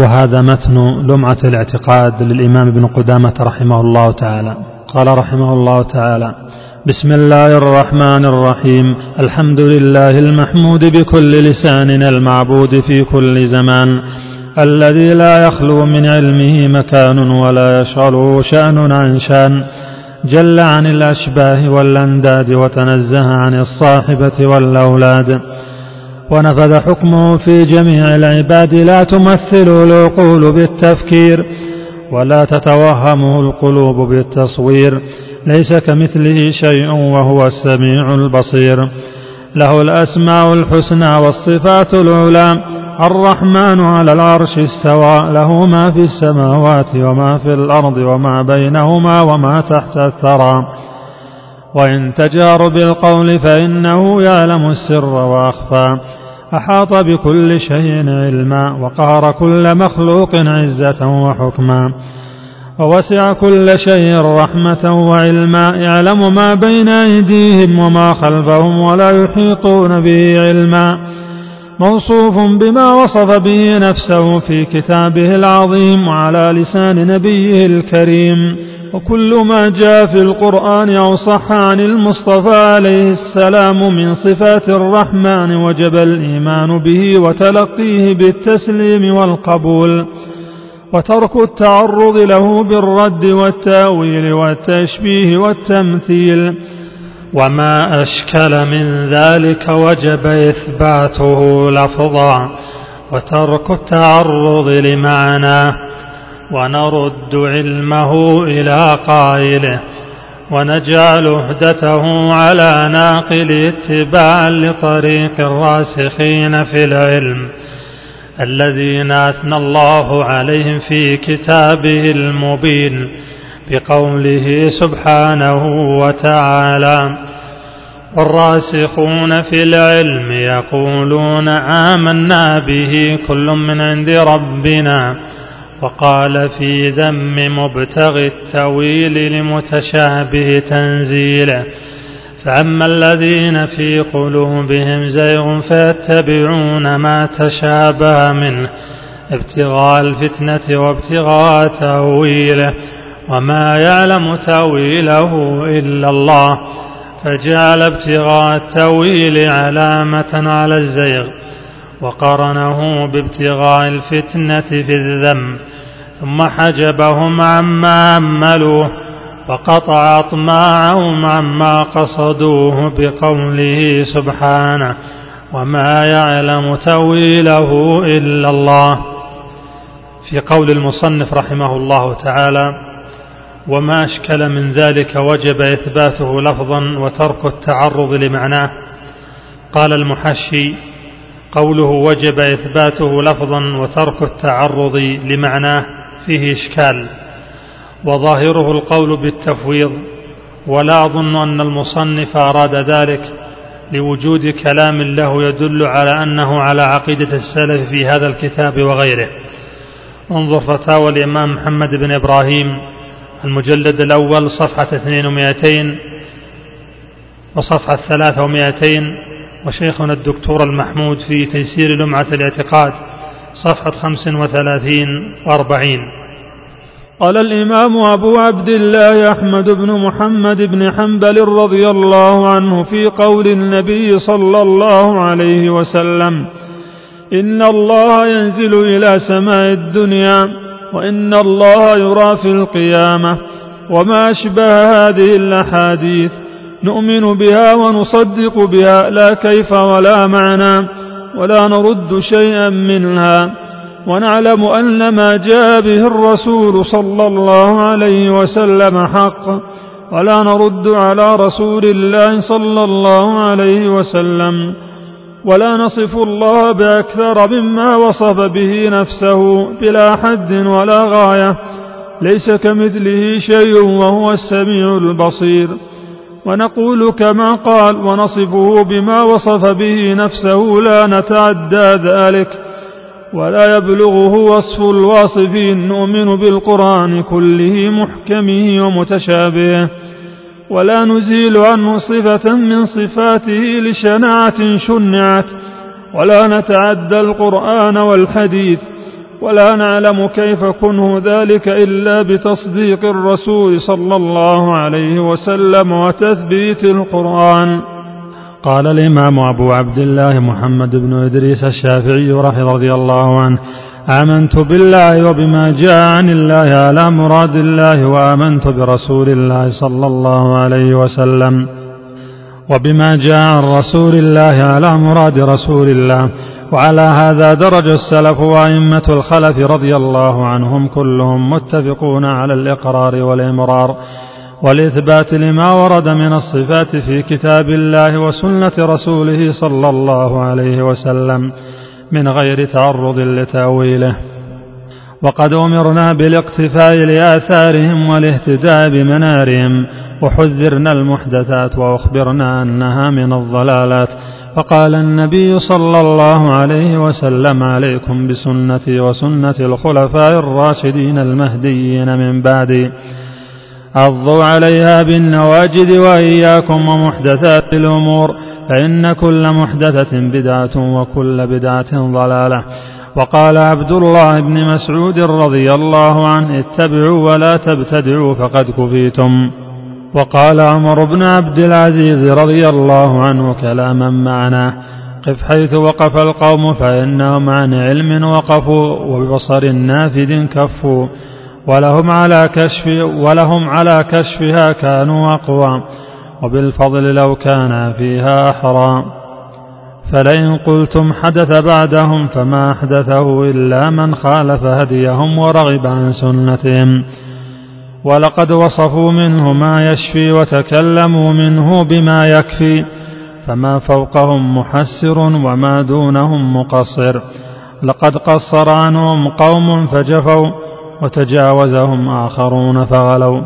وهذا متن لمعة الاعتقاد للإمام ابن قدامة رحمه الله تعالى. قال رحمه الله تعالى بسم الله الرحمن الرحيم. الحمد لله المحمود بكل لسان المعبود في كل زمان. الذي لا يخلو من علمه مكان ولا يشغله شأن عن شأن. جل عن الأشباه والأنداد وتنزه عن الصاحبة والأولاد. ونفذ حكمه في جميع العباد. لا تمثل العقول بالتفكير ولا تتوهمه القلوب بالتصوير. ليس كمثله شيء وهو السميع البصير. له الأسماء الحسنى والصفات العلى. الرحمن على العرش استوى. له ما في السماوات وما في الأرض وما بينهما وما تحت الثرى. وإن تجار بالقول فإنه يعلم السر وأخفى. أحاط بكل شيء علما وقهر كل مخلوق عزة وحكما. ووسع كل شيء رحمة وعلما. يعلم ما بين أيديهم وما خلفهم ولا يحيطون به علما. موصوف بما وصف به نفسه في كتابه العظيم وعلى لسان نبيه الكريم. وكل ما جاء في القرآن أو صح عن المصطفى عليه السلام من صفات الرحمن وجب الإيمان به وتلقيه بالتسليم والقبول وترك التعرض له بالرد والتأويل والتشبيه والتمثيل وما أشكل من ذلك وجب إثباته لفظا وترك التعرض لمعناه. ونرد علمه إلى قائله ونجعل عهدته على ناقل اتباعا لطريق الراسخين في العلم الذين أثنى الله عليهم في كتابه المبين بقوله سبحانه وتعالى والراسخون في العلم يقولون آمنا به كل من عند ربنا. وقال في ذم مبتغي التويل لمتشابه تنزيله. فأما الذين في قلوبهم زيغ فيتبعون ما تشابه منه ابتغاء الفتنة وابتغاء تأويله. وما يعلم تأويله إلا الله. فجعل ابتغاء التأويل علامة على الزيغ وقرنه بابتغاء الفتنة في الذم. ثم حجبهم عما أملوه وقطع أطماعهم عما قصدوه بقوله سبحانه وما يعلم تأويله إلا الله. في قول المصنف رحمه الله تعالى وما أشكل من ذلك وجب إثباته لفظا وترك التعرض لمعناه. قال المحشي قوله وجب إثباته لفظا وترك التعرض لمعناه. فيه إشكال وظاهره القول بالتفويض ولا أظن أن المصنف أراد ذلك لوجود كلام له يدل على أنه على عقيدة السلف في هذا الكتاب وغيره. انظر فتاوى الإمام محمد بن إبراهيم المجلد الأول صفحة 200 وصفحة 300 وشيخنا الدكتور المحمود في تيسير لمعة الاعتقاد صفحة 35 و40 قال الإمام أبو عبد الله أحمد بن محمد بن حنبل رضي الله عنه في قول النبي صلى الله عليه وسلم إن الله ينزل إلى سماء الدنيا وإن الله يرى في القيامة. وما أشبه هذه الأحاديث نؤمن بها ونصدق بها لا كيف ولا معنى. ولا نرد شيئا منها ونعلم أن ما جاء به الرسول صلى الله عليه وسلم حق ولا نرد على رسول الله صلى الله عليه وسلم ولا نصف الله بأكثر مما وصف به نفسه بلا حد ولا غاية ليس كمثله شيء وهو السميع البصير ونقول كما قال ونصفه بما وصف به نفسه لا نتعدى ذلك ولا يبلغه وصف الواصفين نؤمن بالقرآن كله محكمه ومتشابهه ولا نزيل عنه صفة من صفاته لشناعة شنعت ولا نتعدى القرآن والحديث ولا نعلم كيف كنه ذلك إلا بتصديق الرسول صلى الله عليه وسلم وتثبيت القرآن. قال الإمام أبو عبد الله محمد بن إدريس الشافعي رضي الله عنه آمنت بالله وبما جاء عن الله على مراد الله وآمنت برسول الله صلى الله عليه وسلم. وبما جاء عن رسول الله على مراد رسول الله. وعلى هذا درج السلف وأئمة الخلف رضي الله عنهم كلهم متفقون على الإقرار والإمرار والإثبات لما ورد من الصفات في كتاب الله وسنة رسوله صلى الله عليه وسلم من غير تعرض لتأويله. وقد أمرنا بالاقتفاء لآثارهم والاهتداء بمنارهم وحذرنا المحدثات وأخبرنا أنها من الضلالات. فقال النبي صلى الله عليه وسلم عليكم بسنتي وسنة الخلفاء الراشدين المهديين من بعدي. عضوا عليها بالنواجد وإياكم ومحدثات الأمور فإن كل محدثة بدعة وكل بدعة ضلالة. وقال عبد الله بن مسعود رضي الله عنه اتبعوا ولا تبتدعوا فقد كفيتم. وقال عمر بن عبد العزيز رضي الله عنه كلاما معناه قف حيث وقف القوم فإنهم عن علم وقفوا وببصر نافذ كفوا ولهم على كشف ولهم على كشفها كانوا أقوى وبالفضل لو كان فيها أحرى. فلئن قلتم حدث بعدهم فما أحدثه إلا من خالف هديهم ورغب عن سنتهم. ولقد وصفوا منه ما يشفي وتكلموا منه بما يكفي فما فوقهم محسر وما دونهم مقصر. لقد قصر عنهم قوم فجفوا وتجاوزهم آخرون فغلوا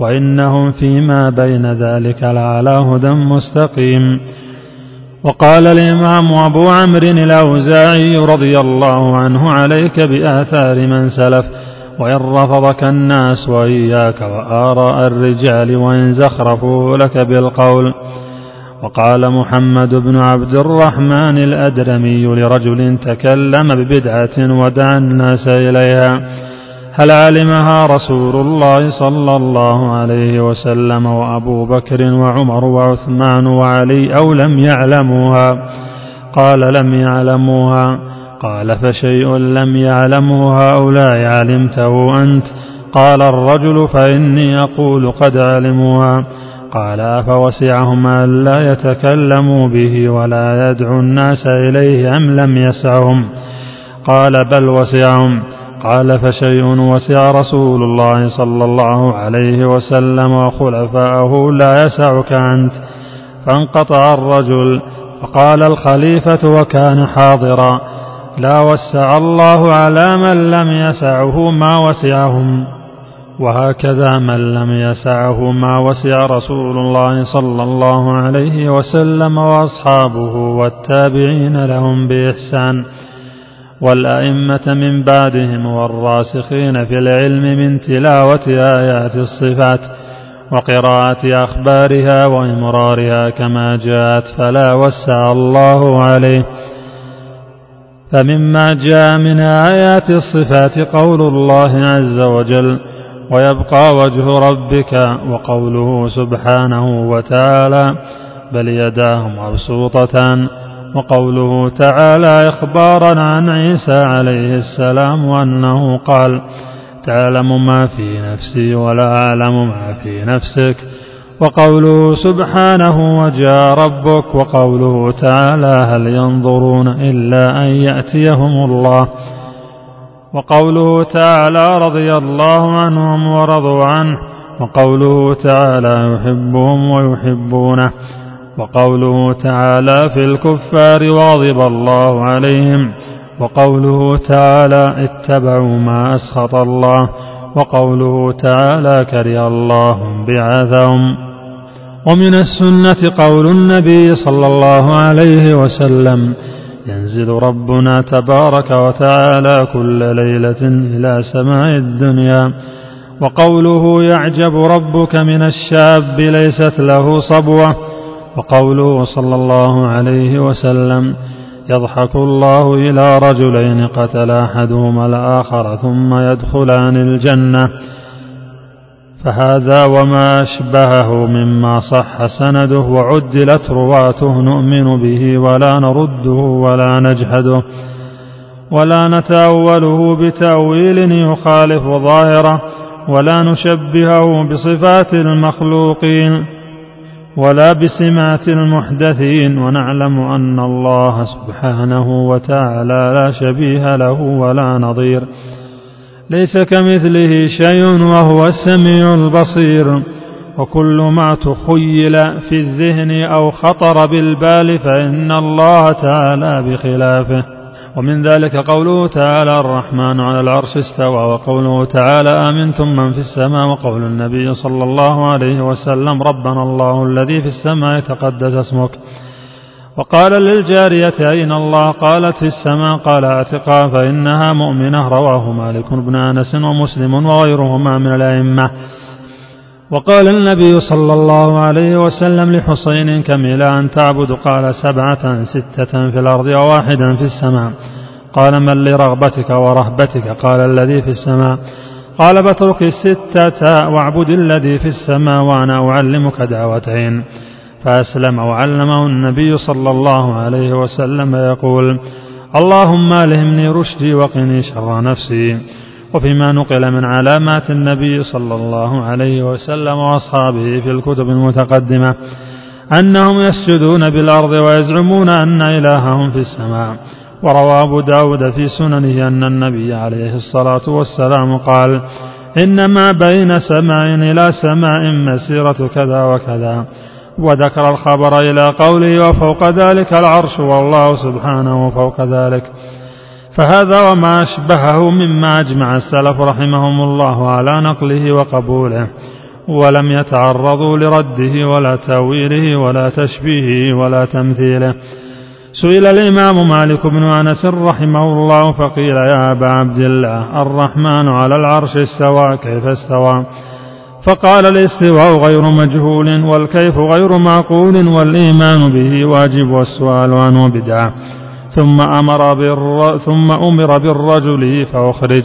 وإنهم فيما بين ذلك لعلى هدى مستقيم. وقال الإمام أبو عمرو الأوزاعي رضي الله عنه عليك بآثار من سلف وإن رفضك الناس وإياك وآراء الرجال وإن زخرفوا لك بالقول. وقال محمد بن عبد الرحمن الأدرمي لرجل تكلم ببدعة ودعا الناس إليها هل علمها رسول الله صلى الله عليه وسلم وأبو بكر وعمر وعثمان وعلي أو لم يعلموها؟ قال لم يعلموها. قال فشيء لم يعلمه هؤلاء علمته أنت؟ قال الرجل فإني أقول قد علموها. قال أفوسعهم ألا يتكلموا به ولا يدعو الناس إليه أم لم يسعهم؟ قال بل وسعهم. قال فشيء وسع رسول الله صلى الله عليه وسلم وخلفاءه لا يسعك أنت. فانقطع الرجل. فقال الخليفة وكان حاضرا. لا وسع الله على من لم يسعه ما وسعهم وهكذا من لم يسعه ما وسع رسول الله صلى الله عليه وسلم وأصحابه والتابعين لهم بإحسان والأئمة من بعدهم والراسخين في العلم من تلاوة آيات الصفات وقراءة أخبارها وإمرارها كما جاءت فلا وسع الله عليه. فمما جاء من آيات الصفات قول الله عز وجل ويبقى وجه ربك وقوله سبحانه وتعالى بل يداه مبسوطتان وقوله تعالى إخبارا عن عيسى عليه السلام أنه قال تعلم ما في نفسي ولا أعلم ما في نفسك وقوله سبحانه وجاء ربك وقوله تعالى هل ينظرون إلا أن يأتيهم الله وقوله تعالى رضي الله عنهم ورضوا عنه وقوله تعالى يحبهم ويحبونه وقوله تعالى في الكفار وغضب الله عليهم وقوله تعالى اتبعوا ما أسخط الله وقوله تعالى كره الله بعثهم ومن السنة قول النبي صلى الله عليه وسلم ينزل ربنا تبارك وتعالى كل ليلة إلى سماء الدنيا وقوله يعجب ربك من الشاب ليست له صبوة وقوله صلى الله عليه وسلم يضحك الله إلى رجلين قتل أحدهما الآخر ثم يدخلان الجنة. فهذا وما أشبهه مما صح سنده وعدلت رواته نؤمن به ولا نرده ولا نجحده ولا نتأوله بتأويل يخالف ظاهره ولا نشبهه بصفات المخلوقين ولا بسمات المحدثين ونعلم أن الله سبحانه وتعالى لا شبيه له ولا نظير ليس كمثله شيء وهو السميع البصير. وكل ما تخيل في الذهن أو خطر بالبال فإن الله تعالى بخلافه. ومن ذلك قوله تعالى الرحمن على العرش استوى وقوله تعالى آمنتم من في السماء وقول النبي صلى الله عليه وسلم ربنا الله الذي في السماء تقدس اسمك. وقال للجارية أين الله؟ قالت في السماء. قال اعتقا فإنها مؤمنة. رواه مالك بن أنس ومسلم وغيرهما من الأئمة. وقال النبي صلى الله عليه وسلم لحسين كم أن تعبد؟ قال سبعة ستة في الأرض وواحدا في السماء. قال من لرغبتك ورهبتك؟ قال الذي في السماء. قال فاترك الستة واعبد الذي في السماء وأنا أعلمك دعوتين. فأسلم وعلمه النبي صلى الله عليه وسلم يقول اللهم ألهمني رشدي وقني شر نفسي وفيما نقل من علامات النبي صلى الله عليه وسلم وأصحابه في الكتب المتقدمة أنهم يسجدون بالأرض ويزعمون أن إلههم في السماء وروى أبو داود في سننه أن النبي عليه الصلاة والسلام قال إن ما بين سماء إلى سماء مسيرة كذا وكذا. وذكر الخبر إلى قوله وفوق ذلك العرش والله سبحانه فوق ذلك. فهذا وما أشبهه مما أجمع السلف رحمهم الله على نقله وقبوله ولم يتعرضوا لرده ولا تأويله ولا تشبيهه ولا تمثيله. سئل الإمام مالك بن أنس رحمه الله فقيل يا أبا عبد الله الرحمن على العرش استوى كيف استوى؟ فقال الاستواء غير مجهول والكيف غير معقول والإيمان به واجب والسؤال عنه بدعة. ثم أمر بالر... ثم أمر بالرجل فأخرج.